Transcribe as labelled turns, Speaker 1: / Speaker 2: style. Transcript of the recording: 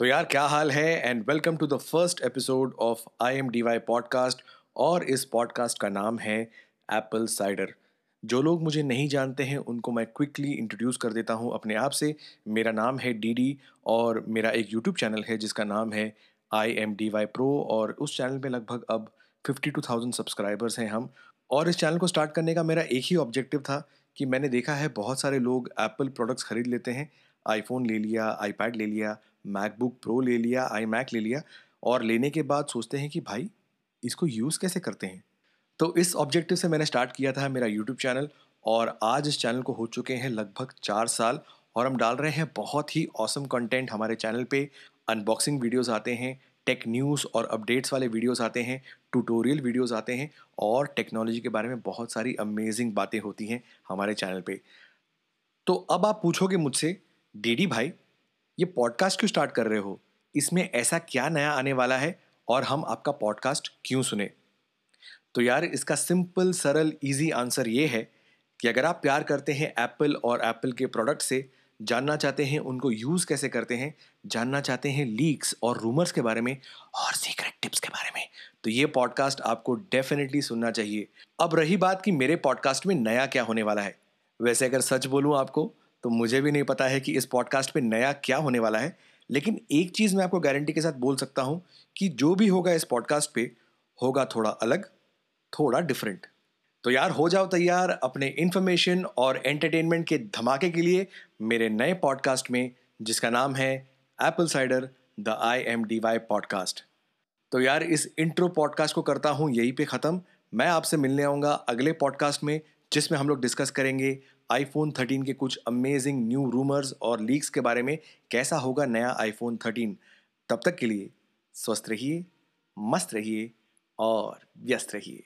Speaker 1: तो यार, क्या हाल है? And welcome to the first episode of I M D Y podcast और इस पॉडकास्ट का नाम है एप्पल साइडर जो लोग मुझे नहीं जानते हैं, उनको मैं क्विकली इंट्रोड्यूस कर देता हूँ अपने आप से। मेरा नाम है डी डी और मेरा एक यूट्यूब चैनल है, जिसका नाम है I M D Y pro और उस चैनल पे लगभग अब फिफ्टी टू थाउज़ेंड सब्सक्राइबर्स हैं हम। और इस चैनल को स्टार्ट करने का मेरा एक ही ऑब्जेक्टिव था कि मैंने देखा है बहुत सारे लोग एप्पल प्रोडक्ट्स ख़रीद लेते हैं। आईफोन ले लिया आईपैड ले लिया मैकबुक प्रो ले लिया आई मैक ले लिया और लेने के बाद सोचते हैं कि भाई, इसको यूज़ कैसे करते हैं? तो इस ऑब्जेक्टिव से मैंने स्टार्ट किया था मेरा यूट्यूब चैनल और आज इस चैनल को हो चुके हैं लगभग चार साल और हम डाल रहे हैं बहुत ही औसम कंटेंट हमारे चैनल पे। अनबॉक्सिंग वीडियोस आते हैं टेक न्यूज़ और अपडेट्स वाले वीडियोस आते हैं ट्यूटोरियल वीडियोस आते हैं और टेक्नोलॉजी के बारे में बहुत सारी अमेजिंग बातें होती हैं हमारे चैनल पे। तो अब आप पूछोगे मुझसे डीडी भाई, ये पॉडकास्ट क्यों स्टार्ट कर रहे हो? इसमें ऐसा क्या नया आने वाला है? और हम आपका पॉडकास्ट क्यों सुने? तो यार, इसका सिंपल सरल इजी आंसर ये है कि अगर आप प्यार करते हैं एप्पल और एप्पल के प्रोडक्ट से, जानना चाहते हैं उनको यूज़ कैसे करते हैं, जानना चाहते हैं लीक्स और रूमर्स के बारे में और सीक्रेट टिप्स के बारे में तो ये पॉडकास्ट आपको डेफिनेटली सुनना चाहिए। अब रही बात कि मेरे पॉडकास्ट में नया क्या होने वाला है। वैसे अगर सच बोलूँ आपको तो मुझे भी नहीं पता है कि इस पॉडकास्ट पे नया क्या होने वाला है, लेकिन एक चीज़ मैं आपको गारंटी के साथ बोल सकता हूँ कि जो भी होगा इस पॉडकास्ट पे, होगा थोड़ा अलग, थोड़ा डिफरेंट तो यार, हो जाओ तैयार अपने इन्फॉर्मेशन और एंटरटेनमेंट के धमाके के लिए मेरे नए पॉडकास्ट में, जिसका नाम है Apple cider the I M D Y podcast तो यार, इस इंट्रो पॉडकास्ट को करता हूँ, यहीं पे ख़त्म। मैं आपसे मिलने आऊँगा अगले पॉडकास्ट में जिसमें हम लोग डिस्कस करेंगे आईफोन 13 के कुछ अमेजिंग न्यू रूमर्स और लीक्स के बारे में, कैसा होगा नया आईफोन 13 तब तक के लिए स्वस्थ रहिए, मस्त रहिए और व्यस्त रहिए।